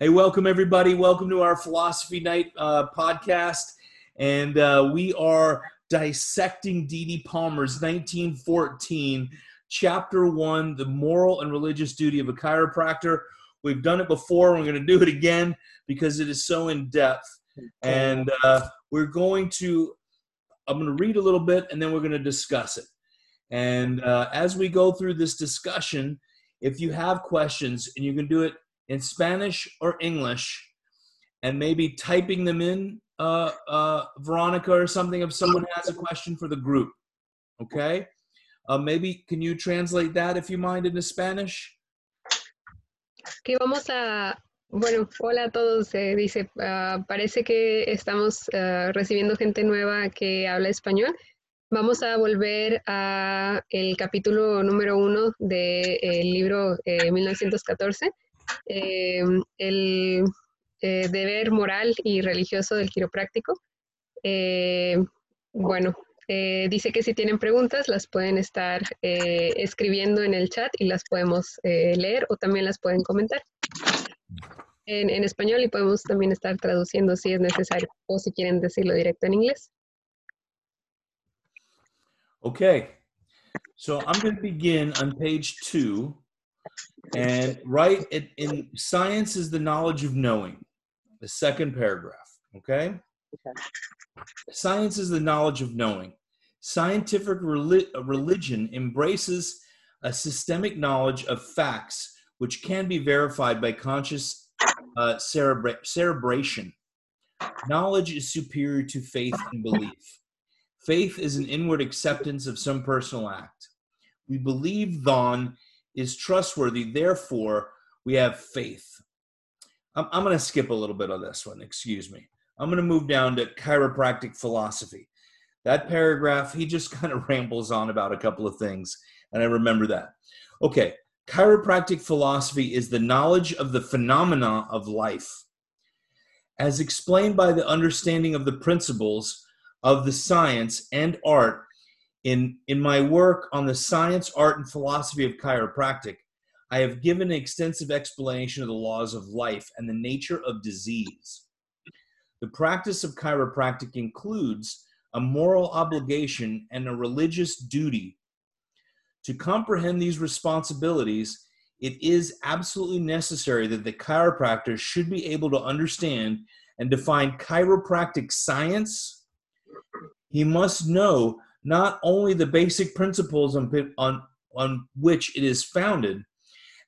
Hey, welcome everybody. Welcome to our Philosophy Night uh, podcast. And uh, we are dissecting D.D. Palmer's 1914, Chapter 1 The Moral and Religious Duty of a Chiropractor. We've done it before. We're going to do it again because it is so in depth. And uh, we're going to, I'm going to read a little bit and then we're going to discuss it. And uh, as we go through this discussion, if you have questions and you can do it in Spanish or English, and maybe typing them in, uh, uh, Veronica or something, if someone has a question for the group. Okay? Uh, maybe can you translate that if you mind into Spanish? Que vamos a, bueno, hola a todos. Eh, dice, uh, parece que estamos uh, recibiendo gente nueva que habla español. Vamos a volver a el capítulo número uno del de, libro eh, 1914, eh, el eh, deber moral y religioso del quiropráctico. Eh, bueno, eh, dice que si tienen preguntas las pueden estar escribiendo en el chat y las podemos leer o también las pueden comentar. En, en español y podemos también estar traduciendo si es necesario o si quieren decirlo directo en inglés. Okay, so I'm going to begin on page two. And right in, in science is the knowledge of knowing, the second paragraph. Okay? okay. Science is the knowledge of knowing. Scientific relig- religion embraces a systemic knowledge of facts which can be verified by conscious uh, cerebra- cerebration. Knowledge is superior to faith and belief. Faith is an inward acceptance of some personal act. We believe then is trustworthy, therefore we have faith. I'm, I'm going to skip a little bit of this one, excuse me. I'm going to move down to chiropractic philosophy. That paragraph, he just kind of rambles on about a couple of things, and I remember that. Okay, chiropractic philosophy is the knowledge of the phenomena of life. As explained by the understanding of the principles of the science and art in, in my work on the science, art, and philosophy of chiropractic, I have given an extensive explanation of the laws of life and the nature of disease. The practice of chiropractic includes a moral obligation and a religious duty. To comprehend these responsibilities, it is absolutely necessary that the chiropractor should be able to understand and define chiropractic science. He must know not only the basic principles on, on, on which it is founded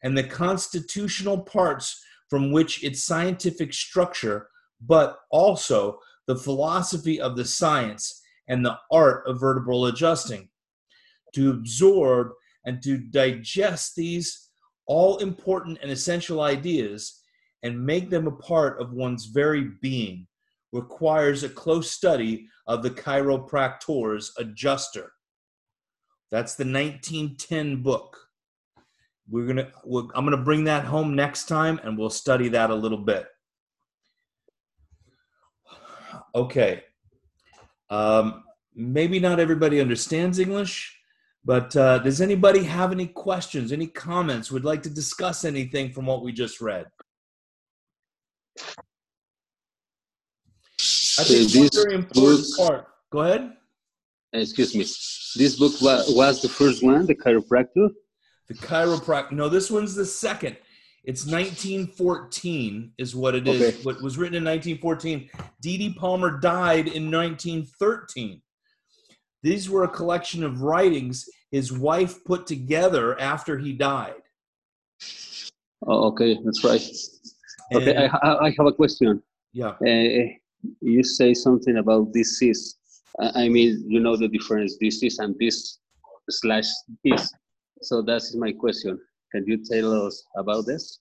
and the constitutional parts from which its scientific structure, but also the philosophy of the science and the art of vertebral adjusting. To absorb and to digest these all important and essential ideas and make them a part of one's very being requires a close study of the chiropractor's adjuster. That's the 1910 book. We're gonna. We're, I'm gonna bring that home next time, and we'll study that a little bit. Okay. Um, maybe not everybody understands English, but uh, does anybody have any questions, any comments, would like to discuss anything from what we just read? I think this very important book- part. Go ahead. Excuse me. This book was, was the first one, the chiropractor. The chiropractic. No, this one's the second. It's 1914 is what it is. Okay. What was written in 1914. D.D. Palmer died in 1913. These were a collection of writings his wife put together after he died. Oh, okay, that's right. Okay, And- I, I I have a question. yeah. Uh, you say something about disease. I I mean, you know the difference disease and this slash this. So that's my question. Can you tell us about this?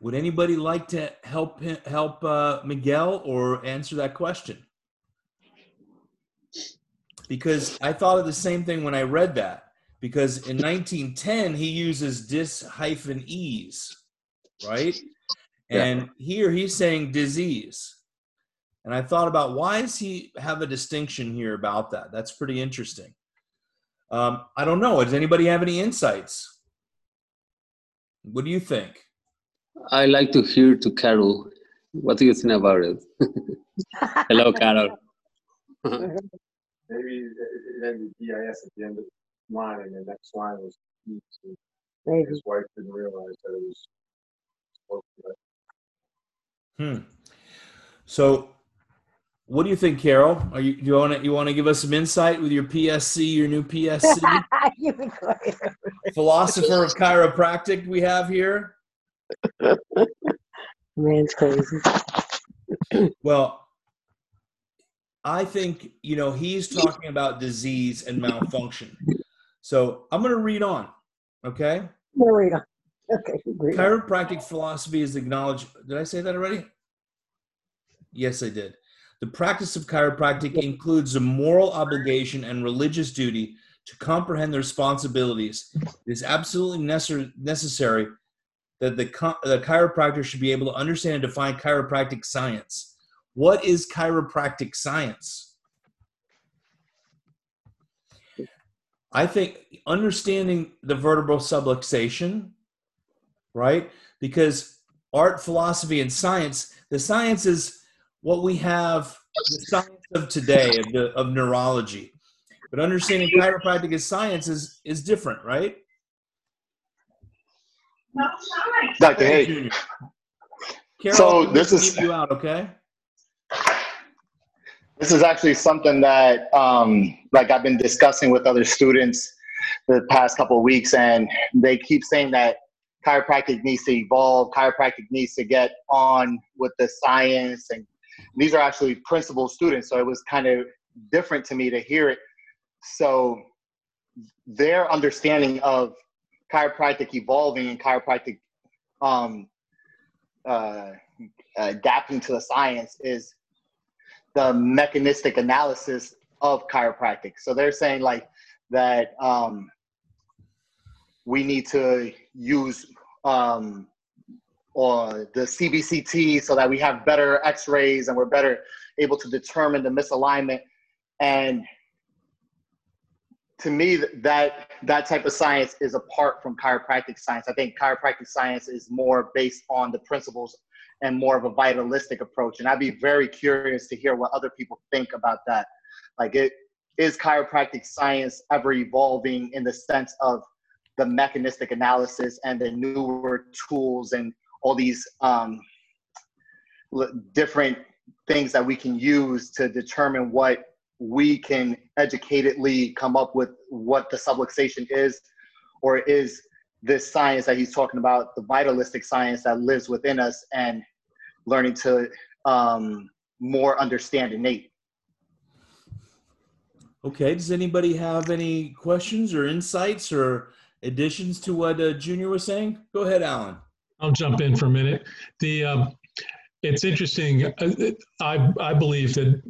Would anybody like to help him, help uh, Miguel or answer that question? Because I thought of the same thing when I read that. Because in 1910 he uses dis hyphen ease, right? Yeah. And here he's saying disease. And I thought about why does he have a distinction here about that? That's pretty interesting. Um, I don't know. Does anybody have any insights? What do you think? I like to hear to Carol. What do you think about it? Hello, Carol. Maybe it ended EIS at the end of the line, and the next line was to Maybe. his wife didn't realize that it was supposed to be Hmm. So, what do you think, Carol? Are you you want to you want to give us some insight with your PSC, your new PSC You be quiet. philosopher of chiropractic we have here? Man's crazy. Well, I think you know he's talking about disease and malfunction. So I'm going to read on. Okay. No, read on. Okay. Chiropractic philosophy is acknowledged. Did I say that already? Yes, I did. The practice of chiropractic includes a moral obligation and religious duty to comprehend the responsibilities. It is absolutely necessar- necessary that the, the chiropractor should be able to understand and define chiropractic science. What is chiropractic science? I think understanding the vertebral subluxation, right? Because art, philosophy, and science, the science is what we have, the science of today, of, the, of neurology. But understanding chiropractic as science is, is different, right? Dr. Junior. Carol, So this is- you out, okay? this is actually something that um, like I've been discussing with other students the past couple of weeks, and they keep saying that chiropractic needs to evolve, chiropractic needs to get on with the science, and these are actually principal students, so it was kind of different to me to hear it. So their understanding of chiropractic evolving and chiropractic um, uh, adapting to the science is the mechanistic analysis of chiropractic. So they're saying like that um, we need to use um, or the CBCT so that we have better X-rays and we're better able to determine the misalignment. And to me, that that type of science is apart from chiropractic science. I think chiropractic science is more based on the principles and more of a vitalistic approach. And I'd be very curious to hear what other people think about that. Like, it is chiropractic science ever evolving in the sense of the mechanistic analysis and the newer tools and all these um, different things that we can use to determine what we can educatedly come up with what the subluxation is, or is this science that he's talking about, the vitalistic science that lives within us and learning to um, more understand innate. Okay. Does anybody have any questions or insights or additions to what uh, Junior was saying? Go ahead, Alan. I'll jump in for a minute. The um, it's interesting. uh, I I believe that.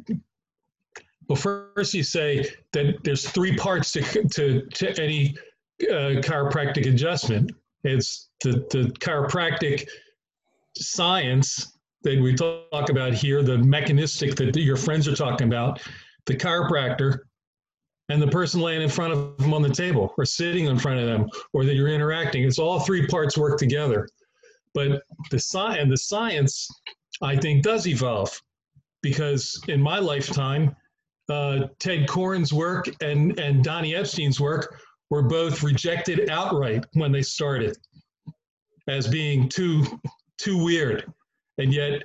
Well, first you say that there's three parts to to, to any uh, chiropractic adjustment. It's the the chiropractic science that we talk about here, the mechanistic that your friends are talking about, the chiropractor, and the person laying in front of them on the table or sitting in front of them or that you're interacting. It's all three parts work together. But the science and the science, I think, does evolve because in my lifetime, uh, Ted Koren's work and and Donnie Epstein's work were both rejected outright when they started as being too too weird, and yet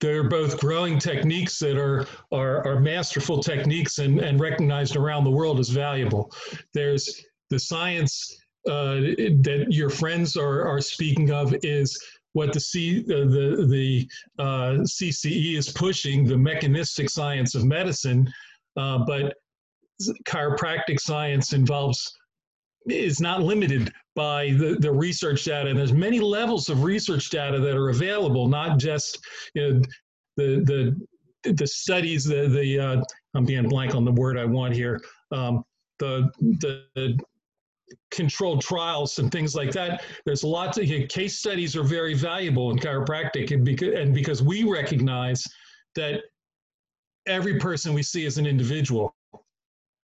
they're both growing techniques that are are, are masterful techniques and, and recognized around the world as valuable. There's the science uh, that your friends are, are speaking of is what the C, uh, the the uh, CCE is pushing, the mechanistic science of medicine, uh, but chiropractic science involves is not limited by the, the research data. And there's many levels of research data that are available, not just you know, the the the studies, the the uh, I'm being blank on the word I want here. Um, the, the the controlled trials and things like that. There's lots of case studies are very valuable in chiropractic, and because and because we recognize that every person we see is an individual.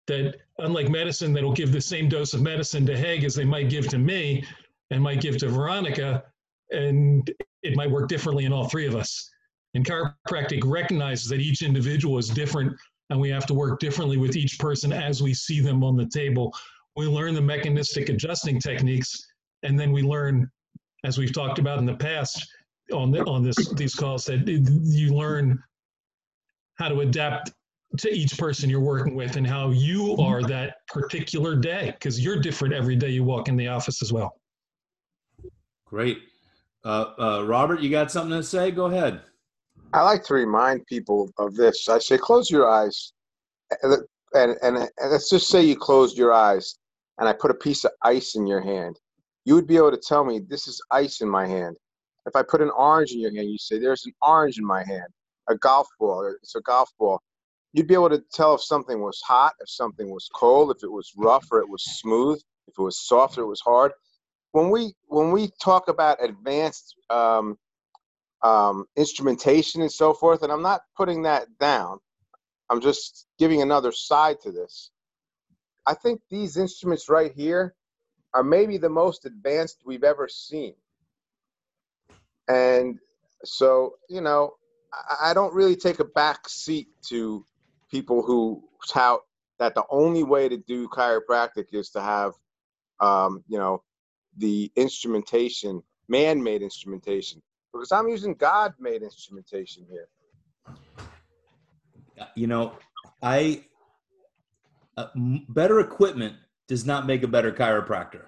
That unlike medicine, that'll give the same dose of medicine to Haig as they might give to me and might give to Veronica, and it might work differently in all three of us. And chiropractic recognizes that each individual is different and we have to work differently with each person as we see them on the table. We learn the mechanistic adjusting techniques, and then we learn, as we've talked about in the past on the, on this these calls, that you learn how to adapt to each person you're working with and how you are that particular day because you're different every day you walk in the office as well. Great. Uh, uh, Robert, you got something to say? Go ahead. I like to remind people of this. I say, close your eyes, and, and, and let's just say you closed your eyes, and I put a piece of ice in your hand. You would be able to tell me this is ice in my hand. If I put an orange in your hand, you say there's an orange in my hand. A golf ball, it's a golf ball. You'd be able to tell if something was hot, if something was cold, if it was rough or it was smooth, if it was soft or it was hard. When we when we talk about advanced um, um, instrumentation and so forth. And I'm not putting that down. I'm just giving another side to this. I think these instruments right here are maybe the most advanced we've ever seen. And so, you know, I, I don't really take a back seat to people who tout that the only way to do chiropractic is to have, um, you know, the instrumentation, man made instrumentation because I'm using God made instrumentation here. You know, I uh, better equipment does not make a better chiropractor.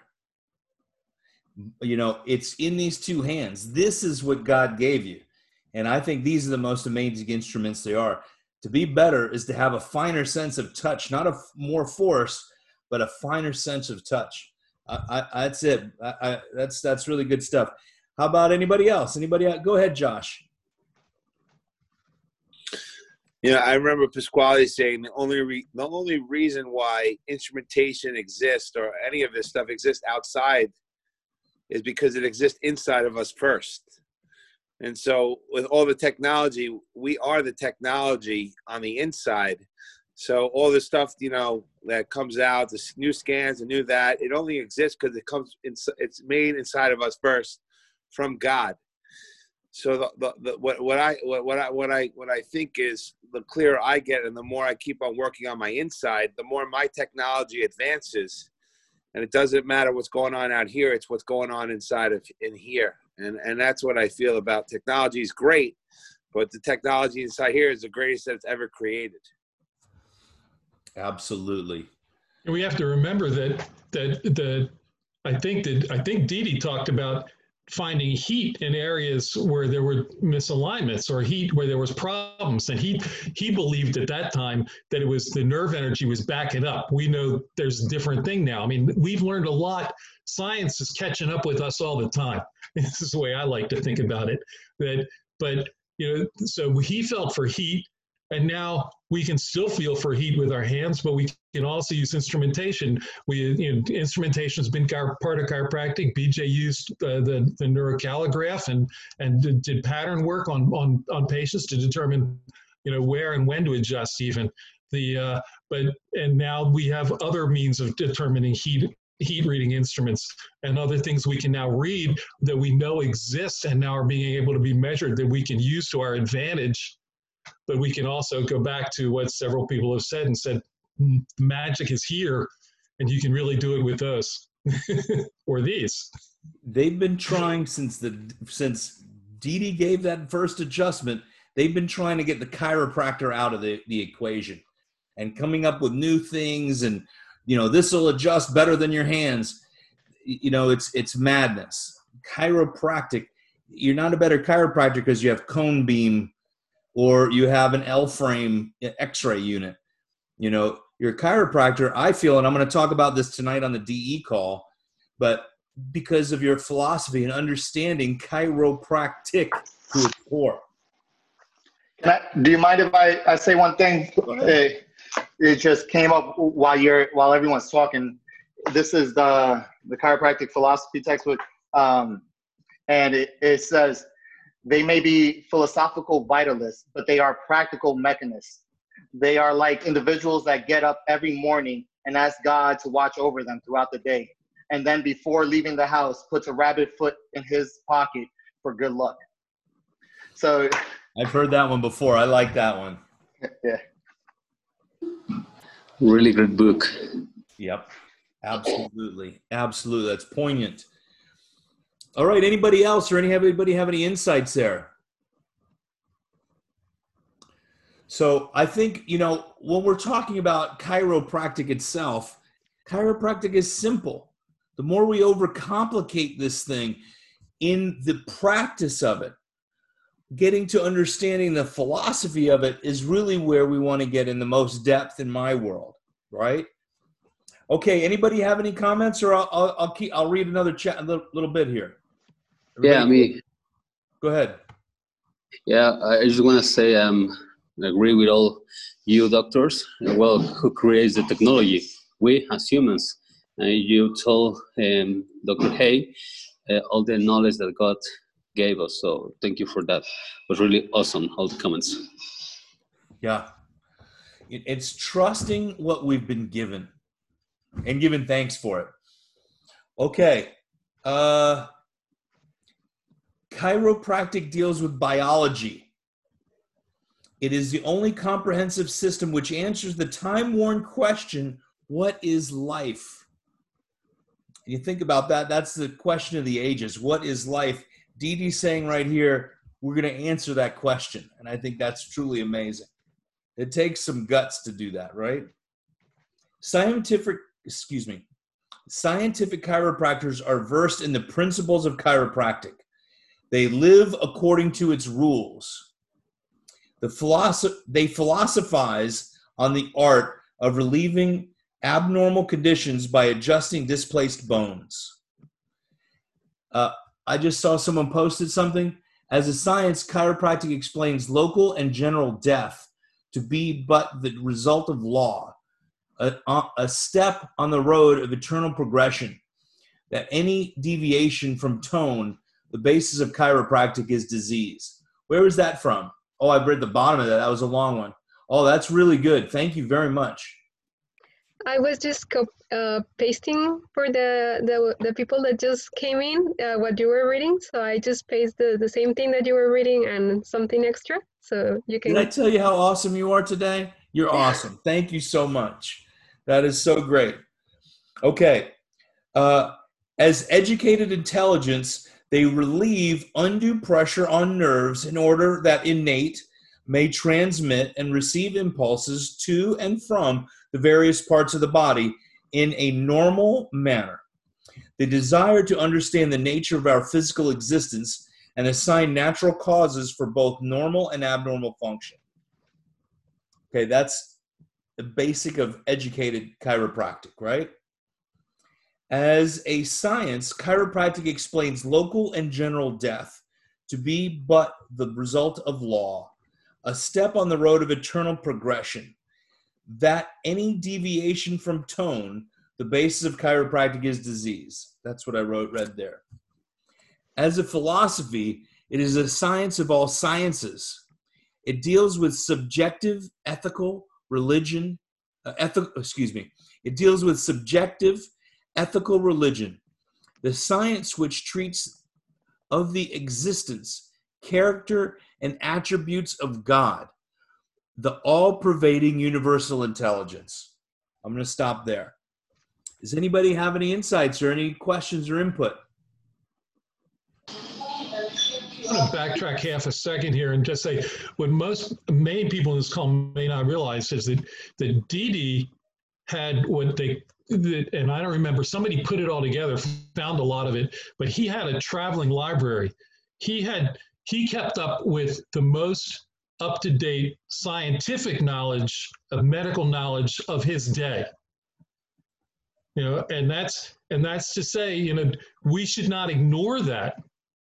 You know, it's in these two hands. This is what God gave you. And I think these are the most amazing instruments they are. To be better is to have a finer sense of touch, not a more force, but a finer sense of touch. I, I, that's it. I, that's that's really good stuff. How about anybody else? Anybody? Else? Go ahead, Josh. You know, I remember Pasquale saying the only re- the only reason why instrumentation exists or any of this stuff exists outside is because it exists inside of us first. And so, with all the technology, we are the technology on the inside. So all the stuff you know that comes out, the new scans, the new that, it only exists because it comes. In, it's made inside of us first from God. So the, the, the, what, what I what, what I what I what I think is the clearer I get and the more I keep on working on my inside, the more my technology advances. And it doesn't matter what's going on out here; it's what's going on inside of in here. And and that's what I feel about technology is great, but the technology inside here is the greatest that's ever created. Absolutely. And we have to remember that that the I think that I think Didi talked about finding heat in areas where there were misalignments or heat where there was problems. And he he believed at that time that it was the nerve energy was backing up. We know there's a different thing now. I mean we've learned a lot. Science is catching up with us all the time. This is the way i like to think about it. That but you know so he felt for heat and now we can still feel for heat with our hands, but we can also use instrumentation. We, you know, instrumentation has been part of chiropractic. BJ used uh, the, the neurocalograph and, and did, did pattern work on, on, on patients to determine, you know, where and when to adjust even. The, uh, but, and now we have other means of determining heat heat reading instruments and other things we can now read that we know exist and now are being able to be measured that we can use to our advantage but we can also go back to what several people have said and said magic is here and you can really do it with us or these. They've been trying since the since Didi gave that first adjustment they've been trying to get the chiropractor out of the, the equation and coming up with new things and you know this will adjust better than your hands. You know it's it's madness. Chiropractic you're not a better chiropractor because you have cone beam or you have an L frame x ray unit. You know, your chiropractor, I feel, and I'm going to talk about this tonight on the DE call, but because of your philosophy and understanding chiropractic to its core. I, do you mind if I, I say one thing? It, it just came up while you're while everyone's talking. This is the the chiropractic philosophy textbook, um, and it, it says they may be philosophical vitalists, but they are practical mechanists. They are like individuals that get up every morning and ask God to watch over them throughout the day. And then before leaving the house, puts a rabbit foot in his pocket for good luck. So I've heard that one before. I like that one. yeah. Really good book. Yep. Absolutely. Absolutely. That's poignant. All right. Anybody else or any anybody have any insights there? So I think, you know, when we're talking about chiropractic itself, chiropractic is simple. The more we overcomplicate this thing in the practice of it, getting to understanding the philosophy of it is really where we want to get in the most depth in my world, right? Okay, anybody have any comments, or I'll I'll, I'll keep I'll read another chat a little, little bit here. Yeah, I mean, go ahead. yeah, I just want to say um, I agree with all you doctors. uh, Well, who creates the technology? We as humans. Uh, you told um, Dr. Hay uh, all the knowledge that God gave us. So thank you for that. It was really awesome. All the comments. Yeah. It's trusting what we've been given and giving thanks for it. Okay. Uh, chiropractic deals with biology. It is the only comprehensive system which answers the time worn question what is life? You think about that, that's the question of the ages. What is life? Dee saying right here, we're going to answer that question. And I think that's truly amazing. It takes some guts to do that, right? Scientific, excuse me, scientific chiropractors are versed in the principles of chiropractic. They live according to its rules. The philosoph- they philosophize on the art of relieving abnormal conditions by adjusting displaced bones. Uh, I just saw someone posted something. As a science, chiropractic explains local and general death to be but the result of law, a, a step on the road of eternal progression. That any deviation from tone, the basis of chiropractic is disease. Where is that from? Oh, I've read the bottom of that. That was a long one. Oh, that's really good. Thank you very much. I was just uh, pasting for the, the the people that just came in uh, what you were reading. So I just pasted the, the same thing that you were reading and something extra. So you can. Did I tell you how awesome you are today? You're awesome. Thank you so much. That is so great. Okay. Uh, as educated intelligence, they relieve undue pressure on nerves in order that innate may transmit and receive impulses to and from the various parts of the body in a normal manner. The desire to understand the nature of our physical existence and assign natural causes for both normal and abnormal function. Okay, that's the basic of educated chiropractic, right? As a science, chiropractic explains local and general death to be but the result of law, a step on the road of eternal progression. That any deviation from tone, the basis of chiropractic is disease. That's what I wrote, read there. As a philosophy, it is a science of all sciences. It deals with subjective, ethical, religion, uh, ethical, excuse me. It deals with subjective, ethical religion, the science which treats of the existence, character, and attributes of God, the all pervading universal intelligence. I'm going to stop there. Does anybody have any insights or any questions or input? I'm going to backtrack half a second here and just say what most many people in this call may not realize is that that Didi had what they and I don't remember somebody put it all together, found a lot of it, but he had a traveling library. He had he kept up with the most up to date scientific knowledge of medical knowledge of his day. You know, and that's and that's to say, you know, we should not ignore that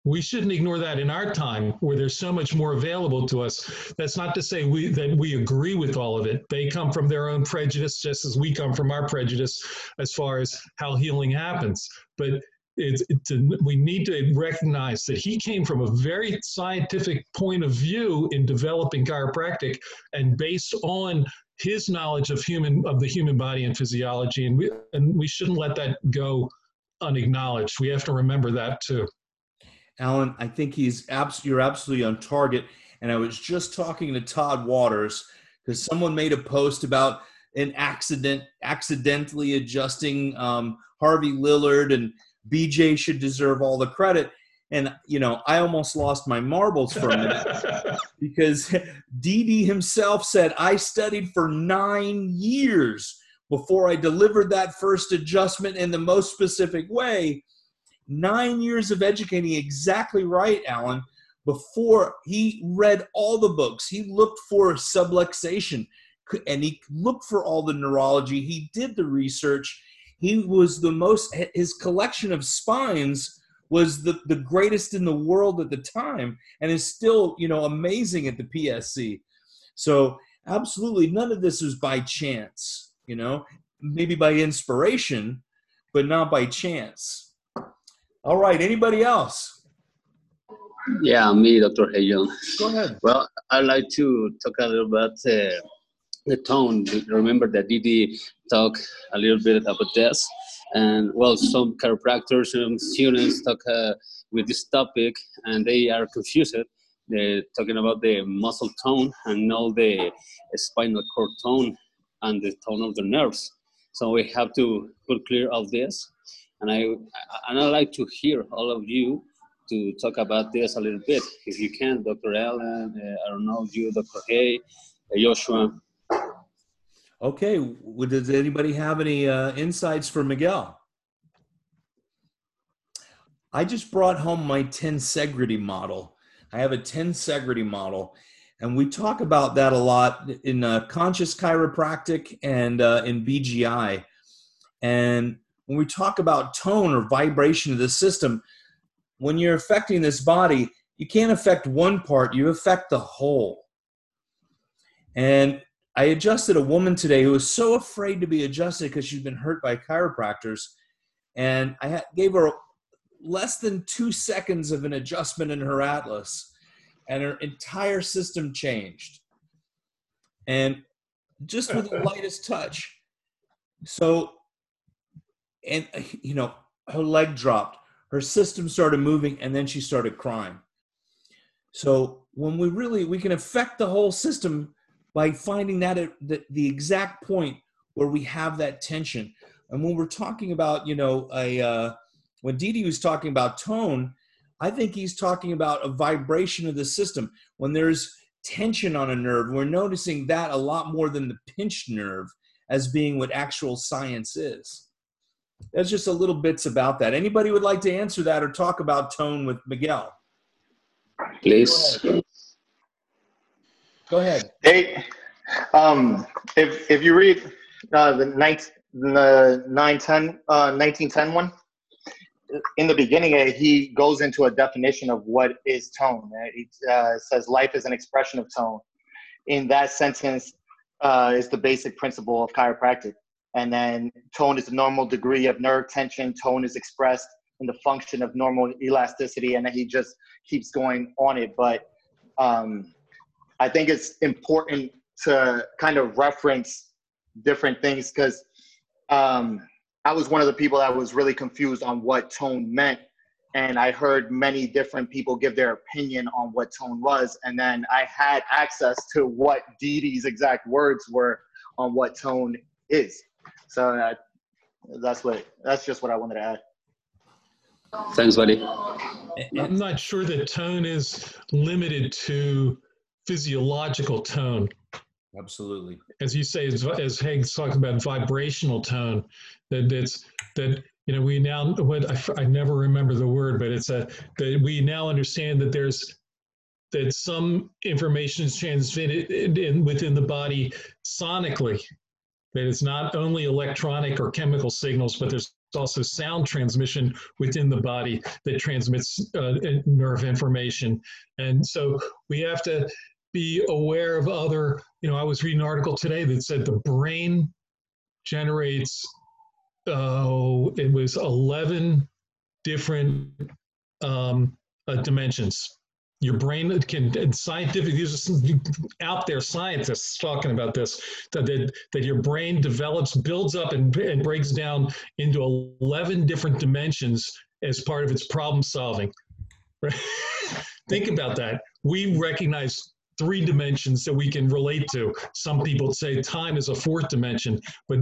we shouldn't ignore that in our time where there's so much more available to us. That's not to say we that we agree with all of it. They come from their own prejudice just as we come from our prejudice as far as how healing happens. But it's, it's we need to recognize that he came from a very scientific point of view in developing chiropractic and based on his knowledge of human of the human body and physiology. And we and we shouldn't let that go unacknowledged. We have to remember that too Alan, I think he's abs- you're absolutely on target. And I was just talking to Todd Waters because someone made a post about an accident, accidentally adjusting um, Harvey Lillard, and BJ should deserve all the credit. And you know, I almost lost my marbles for a minute because Didi himself said I studied for nine years before I delivered that first adjustment in the most specific way. Nine years of educating exactly right, Alan. Before he read all the books, he looked for subluxation and he looked for all the neurology. He did the research. He was the most, his collection of spines was the, the greatest in the world at the time and is still, you know, amazing at the PSC. So, absolutely, none of this was by chance, you know, maybe by inspiration, but not by chance. All right, anybody else? Yeah, me, Dr. Hayon. Go ahead. Well, I'd like to talk a little bit uh, the tone. Remember that Didi talked a little bit about this, and well, some chiropractors and students talk uh, with this topic, and they are confused. They're talking about the muscle tone and not the spinal cord tone and the tone of the nerves. So we have to put clear of this, and I and I like to hear all of you to talk about this a little bit, if you can, Dr. Allen. Uh, I don't know you, Dr. Hay, uh, Joshua. Okay. Well, does anybody have any uh, insights for Miguel? I just brought home my tensegrity model. I have a tensegrity model, and we talk about that a lot in uh, conscious chiropractic and uh, in BGI. And when we talk about tone or vibration of the system, when you're affecting this body, you can't affect one part, you affect the whole. And I adjusted a woman today who was so afraid to be adjusted because she'd been hurt by chiropractors. And I gave her less than two seconds of an adjustment in her atlas, and her entire system changed. And just with the lightest touch. So, and, you know, her leg dropped, her system started moving, and then she started crying. So, when we really, we can affect the whole system by finding that at the, the exact point where we have that tension. And when we're talking about, you know, a uh, when Didi was talking about tone, I think he's talking about a vibration of the system. When there's tension on a nerve, we're noticing that a lot more than the pinched nerve as being what actual science is. That's just a little bits about that. Anybody would like to answer that or talk about tone with Miguel? Please. Go ahead. Hey, um, if if you read uh, the ninth the 910 uh, 1910 one, in the beginning uh, he goes into a definition of what is tone. It uh, says life is an expression of tone. In that sentence uh, is the basic principle of chiropractic. And then tone is the normal degree of nerve tension. Tone is expressed in the function of normal elasticity, and then he just keeps going on it. But um, I think it's important to kind of reference different things because um, I was one of the people that was really confused on what tone meant. And I heard many different people give their opinion on what tone was. And then I had access to what Didi's exact words were on what tone is. So uh, that's what that's just what I wanted to add. Thanks, buddy. I'm not sure that tone is limited to physiological tone. Absolutely. As you say, as, as Haig's talked about vibrational tone, that it's that you know we now what I, I never remember the word, but it's a that we now understand that there's that some information is transmitted in, in, within the body sonically. That it's not only electronic or chemical signals, but there's also sound transmission within the body that transmits uh, nerve information. And so we have to be aware of other, you know, I was reading an article today that said the brain generates, oh, it was 11 different um, uh, dimensions. Your brain can, scientific, these are some out there scientists talking about this, that, that, that your brain develops, builds up, and, and breaks down into 11 different dimensions as part of its problem solving. Right? Think about that. We recognize three dimensions that we can relate to. Some people say time is a fourth dimension, but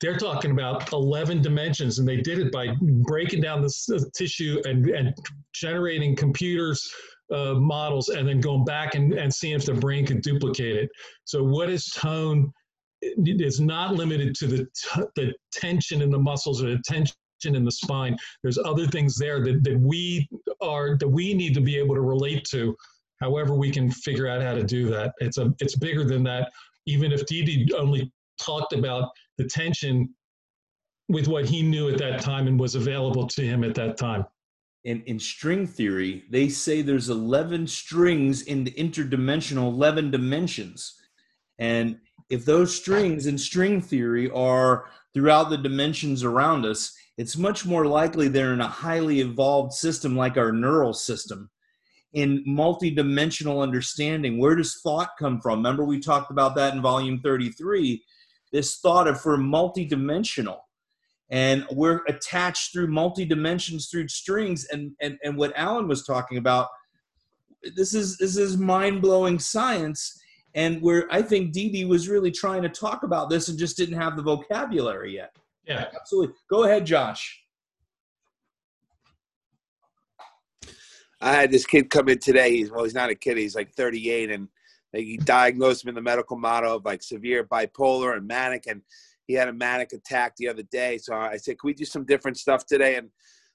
they're talking about 11 dimensions, and they did it by breaking down the uh, tissue and, and generating computers uh, models and then going back and, and seeing if the brain can duplicate it. So, what is tone? It is not limited to the, the tension in the muscles or the tension in the spine. There's other things there that, that we are that we need to be able to relate to. However, we can figure out how to do that. It's a it's bigger than that. Even if Didi only talked about the tension with what he knew at that time and was available to him at that time. In, in string theory, they say there's 11 strings in the interdimensional 11 dimensions. And if those strings in string theory are throughout the dimensions around us, it's much more likely they're in a highly evolved system like our neural system. In multidimensional understanding, where does thought come from? Remember, we talked about that in volume 33. This thought of we're multidimensional and we're attached through multi dimensions through strings and, and and what alan was talking about this is this is mind-blowing science and where i think Dee was really trying to talk about this and just didn't have the vocabulary yet Yeah. absolutely go ahead josh I had this kid come in today. He's well, he's not a kid. He's like 38, and they diagnosed him in the medical model of like severe bipolar and manic. And he had a manic attack the other day. So I said, "Can we do some different stuff today?" And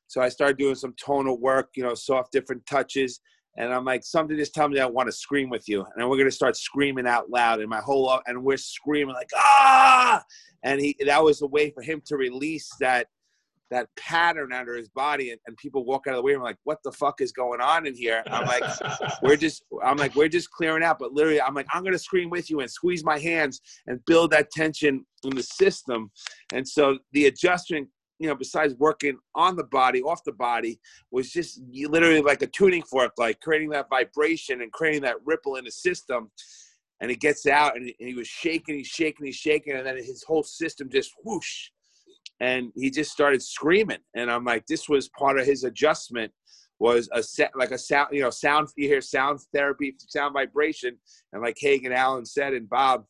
so I started doing some tonal work, you know, soft different touches. And I'm like, something just tell me I want to scream with you. And we're gonna start screaming out loud. And my whole and we're screaming like ah. And he that was a way for him to release that that pattern under his body and, and people walk out of the way and I'm like, what the fuck is going on in here? I'm like, we're just I'm like, we're just clearing out. But literally I'm like, I'm gonna scream with you and squeeze my hands and build that tension in the system. And so the adjustment, you know, besides working on the body, off the body, was just literally like a tuning fork, like creating that vibration and creating that ripple in the system. And it gets out and he, and he was shaking, he's shaking, he's shaking, and then his whole system just whoosh and he just started screaming. And i'm like this was part of his adjustment was a set like a sound you know sound you hear sound therapy sound vibration. And like hagen allen said and bob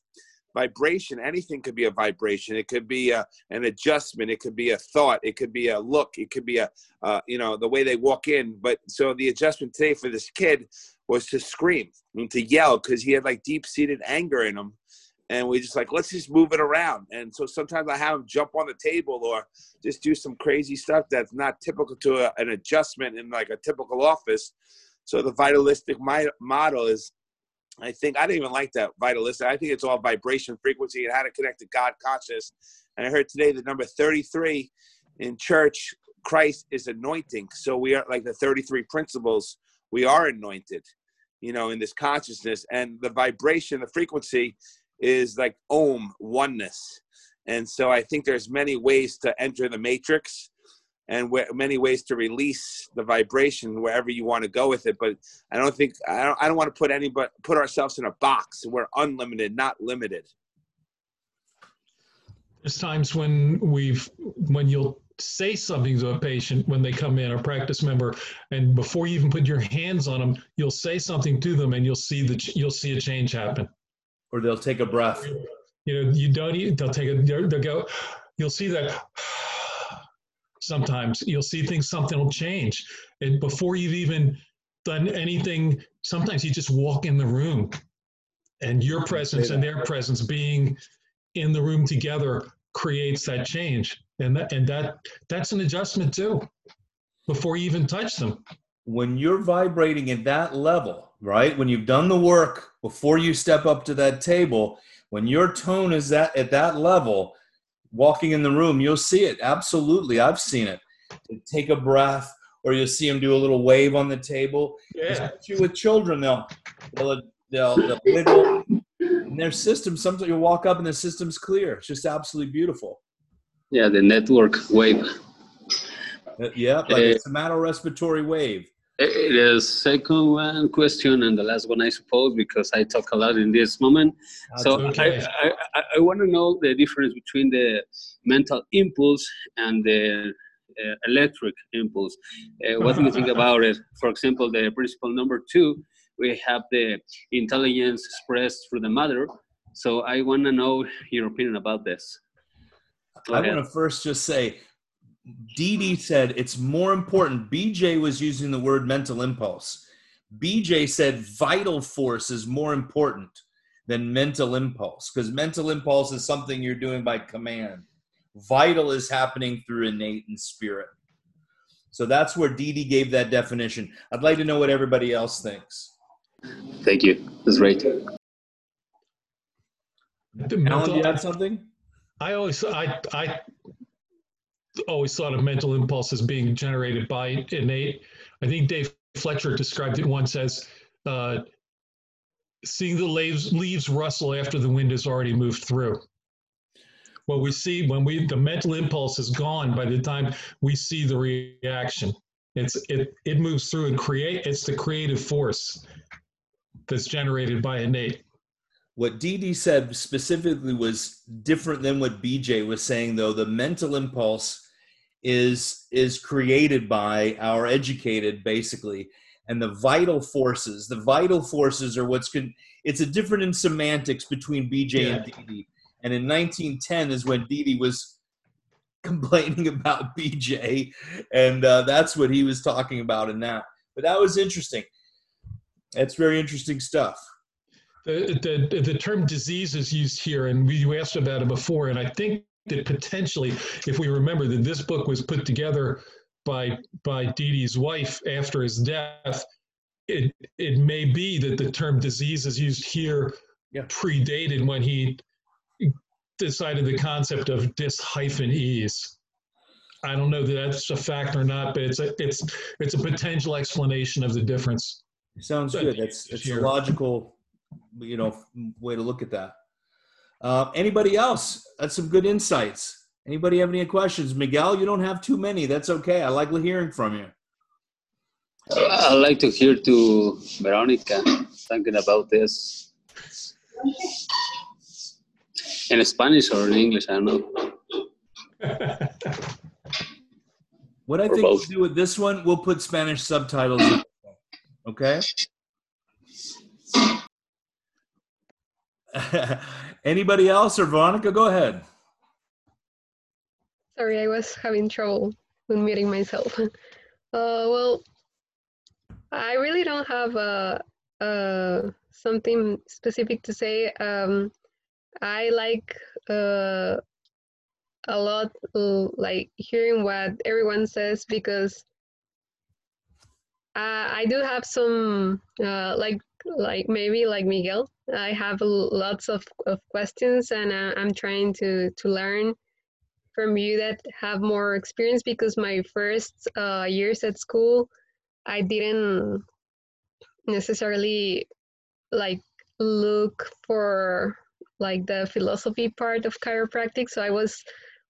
vibration anything could be a vibration. It could be a, an adjustment. It could be a thought. It could be a look. It could be a uh, you know the way they walk in. But so the adjustment today for this kid was to scream and to yell because he had like deep-seated anger in him and we just like let's just move it around. And so sometimes i have them jump on the table or just do some crazy stuff that's not typical to a, an adjustment in like a typical office. So the vitalistic mi- model is i think i didn't even like that vitalistic. I think it's all vibration frequency. And how to connect to god conscious and i heard today the number 33 in church christ is anointing. So we are like the 33 principles we are anointed you know in this consciousness. And the vibration the frequency is like om oneness and so i think there's many ways to enter the matrix and where, many ways to release the vibration wherever you want to go with it but i don't think i don't, I don't want to put anybody put ourselves in a box we're unlimited not limited There's times when we've when you'll say something to a patient when they come in, a practice member, and before you even put your hands on them, you'll say something to them, and you'll see ch- you'll see a change happen. Or they'll take a breath You know, you don't even they'll take a they'll they'll go. You'll see that sometimes you'll see things something will change, and before you've even done anything, sometimes you just walk in the room, and your presence and their presence being in the room together creates that change and that and that that's an adjustment too before you even touch them when you're vibrating at that level, right? When you've done the work before you step up to that table, when your tone is that at that level, walking in the room, you'll see it. Absolutely, I've seen it. Take a breath, or you'll see them do a little wave on the table. yeah Especially with children, they'll they'll they'll, they'll wiggle. And their system, sometimes you walk up and the system's clear. It's just absolutely beautiful. Yeah, the network wave. Uh, Yeah, like Eh. it's a somatorespiratory wave. Eh, The second one question and the last one, I suppose, because I talk a lot in this moment. So That's I, okay. I, I, I want to know the difference between the mental impulse and the uh, electric impulse. Uh, what do you think about it? For example, the principle number two, we have the intelligence expressed through the mother. So I want to know your opinion about this. Go I ahead. want to first just say, Dee Dee said it's more important. BJ was using the word mental impulse. BJ said vital force is more important than mental impulse because mental impulse is something you're doing by command. Vital is happening through innate and spirit. So that's where Dee Dee gave that definition. I'd like to know what everybody else thinks. Thank you. That's great. The Alan, do you have something? I always I I always thought of mental impulse as being generated by innate. I think Dave Fletcher described it once as uh, seeing the leaves leaves rustle after the wind has already moved through. What we see when we the mental impulse is gone by the time we see the reaction. It's it it moves through and create. It's the creative force that's generated by innate. What Dee said specifically was different than what BJ was saying, though. The mental impulse is is created by our educated, basically, and the vital forces. The vital forces are what's con- it's a different in semantics between BJ and Dee Dee. And in 1910 is when Dee was complaining about BJ, and uh, that's what he was talking about in that. But that was interesting. That's very interesting stuff. The, the, the term disease is used here, and we you asked about it before, and I think that potentially, if we remember that this book was put together by by Dee Dee's wife after his death, it it may be that the term disease is used here Yeah. predated when he decided the concept of dis hyphen ease. I don't know that that's a fact or not, but it's a it's it's a potential explanation of the difference. Sounds good. That's it's a logical, you know, way to look at that. Uh, anybody else? That's some good insights. Anybody have any questions? Miguel, you don't have too many. That's okay. I like hearing from you. I'd like to hear to Veronica talking about this in Spanish or in English. I don't know. What I Or think we'll do with this one, we'll put Spanish subtitles. in. Okay. Anybody else or Veronica? Go ahead. Sorry, I was having trouble unmuting myself. Uh, well, I really don't have uh, uh, something specific to say. Um, I like uh, a lot, uh, like hearing what everyone says because uh, I do have some, like, like maybe like Miguel. I have lots of, of questions, and uh, I'm trying to to learn from you that have more experience because my first uh, years at school i didn't necessarily like look for like the philosophy part of chiropractic so i was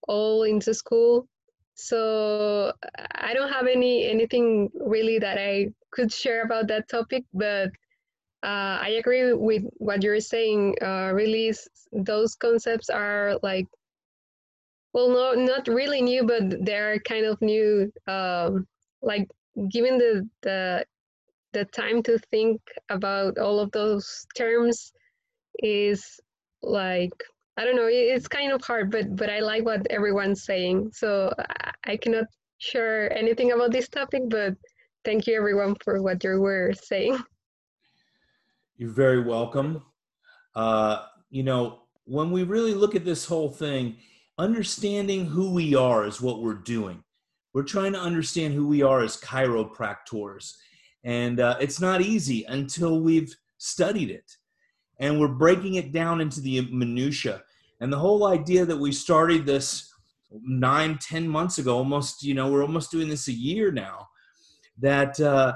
all into school so i don't have any anything really that i could share about that topic but uh, i agree with what you're saying. Uh, really those concepts are like well no not really new but they're kind of new um like given the the the time to think about all of those terms is like i don't know it's kind of hard but but i like what everyone's saying. So i, cannot share anything about this topic but thank you everyone for what you were saying You're very welcome. Uh, you know, when we really look at this whole thing, understanding who we are is what we're doing. We're trying to understand who we are as chiropractors. And uh, it's not easy until we've studied it. And we're breaking it down into the minutia. And the whole idea that we started this nine, ten months ago, almost, you know, we're almost doing this a year now, that uh,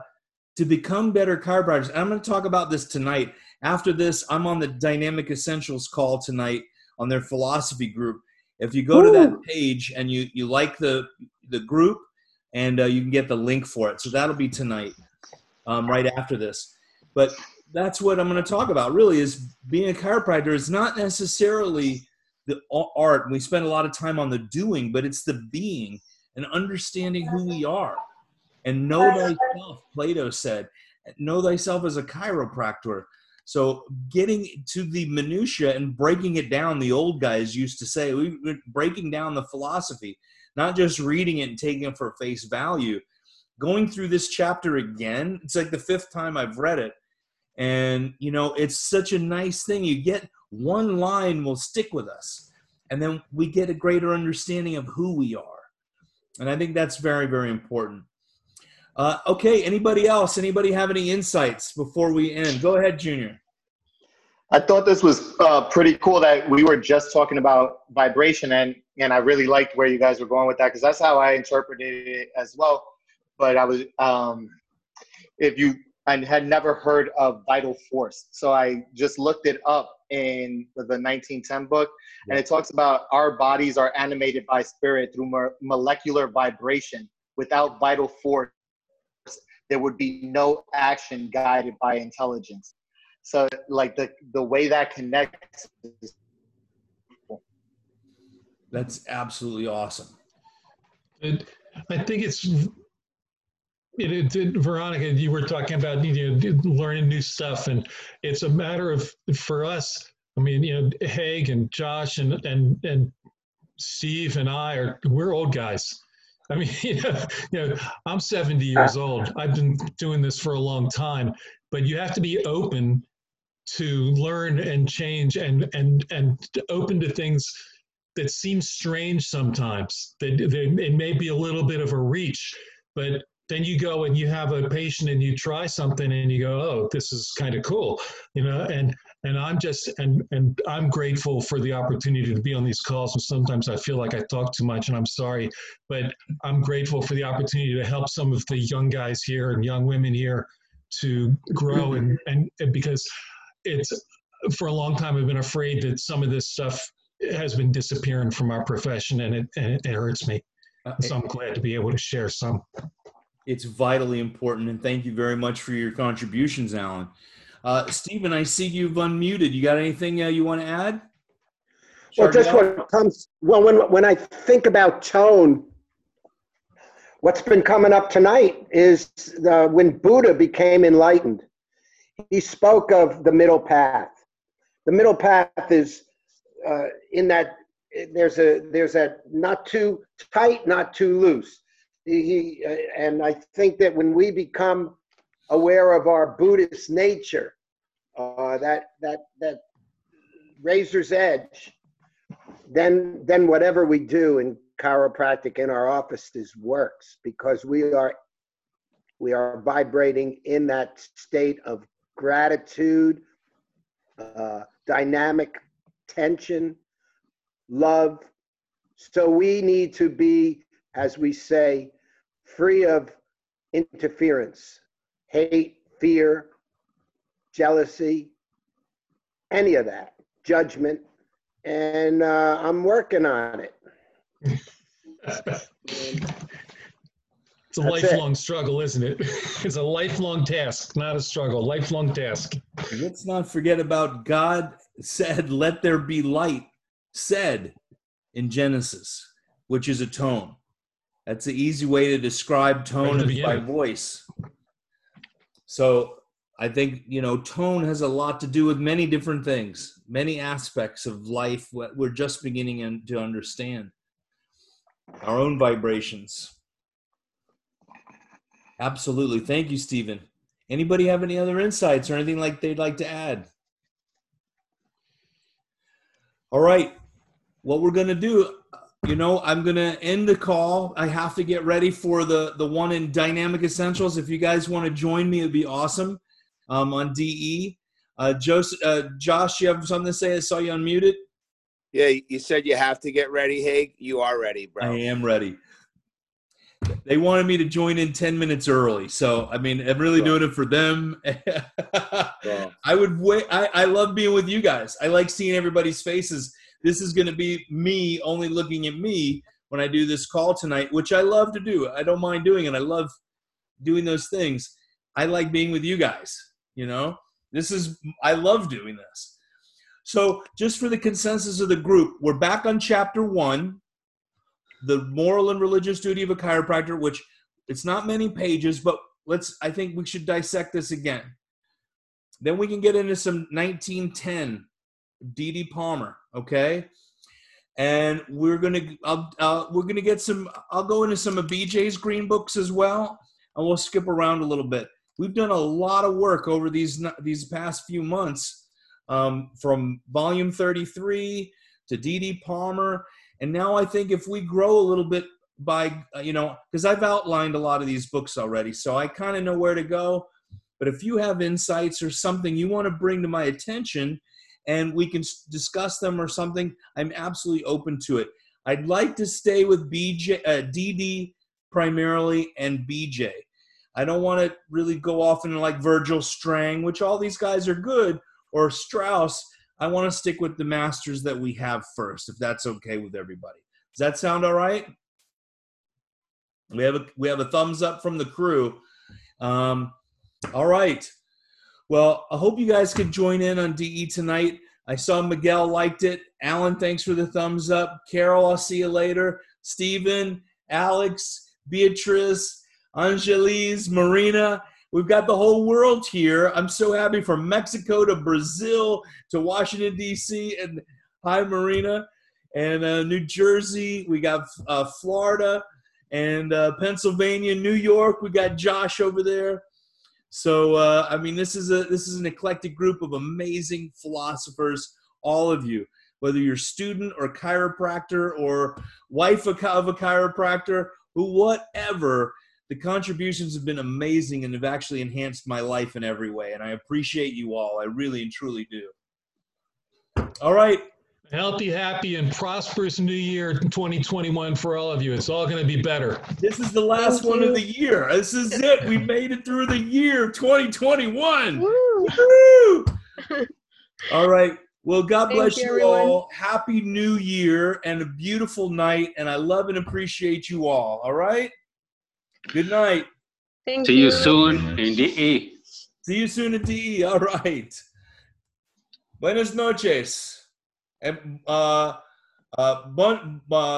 to become better chiropractors, and I'm going to talk about this tonight. After this, I'm on the Dynamic Essentials call tonight on their philosophy group. If you go to that page and you you like the the group, and uh, you can get the link for it. So that'll be tonight, um, right after this. But that's what I'm going to talk about. Really, is being a chiropractor is not necessarily the art. We spend a lot of time on the doing, but it's the being and understanding who we are. And know thyself, Plato said, know thyself as a chiropractor. So getting to the minutia and breaking it down, the old guys used to say, we were breaking down the philosophy, not just reading it and taking it for face value. Going through this chapter again, it's like the fifth time I've read it. And, you know, it's such a nice thing. You get one line will stick with us. And then we get a greater understanding of who we are. And I think that's very, very important. Uh, okay, anybody else? Anybody have any insights before we end? Go ahead, Junior. I thought this was uh, pretty cool that we were just talking about vibration, and and I really liked where you guys were going with that because that's how I interpreted it as well. But I was, um, if you, I had never heard of vital force, so I just looked it up in the 1910 book, and it talks about our bodies are animated by spirit through mo- molecular vibration. Without vital force, there would be no action guided by intelligence. So like the the way that connects is That's absolutely awesome. And I think it's it, it, it- Veronica, you were talking about you know learning new stuff, and it's a matter of for us. I mean, you know, Haig and Josh and and and Steve and I are we're old guys. I mean, you know, I'm 70 years old. I've been doing this for a long time, but you have to be open to learn and change and and and open to things that seem strange sometimes. That they, it may be a little bit of a reach, but then you go and you have a patient and you try something and you go, oh, this is kind of cool, you know. And and I'm just and and I'm grateful for the opportunity to be on these calls. And sometimes I feel like I talk too much, and I'm sorry, but I'm grateful for the opportunity to help some of the young guys here and young women here to grow and and, and because it's for a long time I've been afraid that some of this stuff has been disappearing from our profession and it, and it, hurts me. Uh, So I'm glad to be able to share some. It's vitally important, and thank you very much for your contributions, Alan. Uh, Stephen, I see you've unmuted. You got anything uh, you want to add? Well, just what comes, well, when, when I think about tone, what's been coming up tonight is the, when Buddha became enlightened, he spoke of the middle path. The middle path is uh, in that there's a there's a not too tight, not too loose. He, he uh, and I think that when we become aware of our Buddhist nature, uh, that that that razor's edge, then then whatever we do in chiropractic in our offices works because we are we are vibrating in that state of gratitude, uh, dynamic tension, love. So we need to be, as we say, free of interference, hate, fear, jealousy, any of that, judgment. And uh, I'm working on it. It's a That's it. lifelong struggle, isn't it? It's a lifelong task, not a struggle, lifelong task. Let's not forget about God said, Let there be light, said in Genesis, which is a tone. That's the easy way to describe tone Right is by voice. So I think, you know, tone has a lot to do with many different things, many aspects of life what we're just beginning to understand. Our own vibrations. Absolutely. Thank you, Stephen. Anybody have any other insights or anything like they'd like to add? All right. What we're going to do, you know, I'm going to end the call. I have to get ready for the the one in Dynamic Essentials. If you guys want to join me, it'd be awesome. Um, on DE, uh, Joseph, uh, Josh, you have something to say? I saw you unmuted. Yeah, you said you have to get ready, Haig. You are ready, bro. I am ready. They wanted me to join in 10 minutes early. So, I mean, I'm really doing it for them. I would wait. I, I love being with you guys. I like seeing everybody's faces. This is going to be me only looking at me when I do this call tonight, which I love to do. I don't mind doing it. I love doing those things. I like being with you guys. You know, this is, I love doing this. So, just for the consensus of the group, we're back on chapter one. the moral and religious duty of a chiropractor, which it's not many pages, but let's. I think we should dissect this again. Then we can get into some 1910 D.D. Palmer, okay? And we're gonna uh, we're gonna get some. I'll go into some of BJ's green books as well, and we'll skip around a little bit. We've done a lot of work over these these past few months, um, from volume 33 to D.D. Palmer, and now I think if we grow a little bit by uh, you know because I've outlined a lot of these books already, so I kind of know where to go. But if you have insights or something you want to bring to my attention, and we can discuss them or something, I'm absolutely open to it. I'd like to stay with BJ, uh, DD primarily and BJ. I don't want to really go off into like Virgil Strang, which all these guys are good, or Strauss. I want to stick with the masters that we have first, if that's okay with everybody. Does that sound all right? We have a we have a thumbs up from the crew. Um, all right. Well, I hope you guys can join in on DE tonight. I saw Miguel liked it. Alan, thanks for the thumbs up. Carol, I'll see you later. Stephen, Alex, Beatrice, Angelis, Marina. We've got the whole world here. I'm so happy from Mexico to Brazil to Washington, D.C. And hi, Marina. And uh, New Jersey. We got uh, Florida and uh, Pennsylvania, New York. We got Josh over there. So uh, I mean, this is a this is an eclectic group of amazing philosophers. All of you, whether you're student or chiropractor or wife of a chiropractor, who whatever, the contributions have been amazing and have actually enhanced my life in every way. And I appreciate you all. I really and truly do. All right. Healthy, happy, and prosperous new year 2021 for all of you. It's all going to be better. This is the last one of the year. This is it. We made it through the year 2021. Woo! Woo! All right. Well, God Thank bless you, you, everyone. all. Happy New Year and a beautiful night. And I love and appreciate you all. All right. Good night. Thank See you soon in the E. See you soon at DE. All right. Buenas noches. And, uh, uh, bon, uh,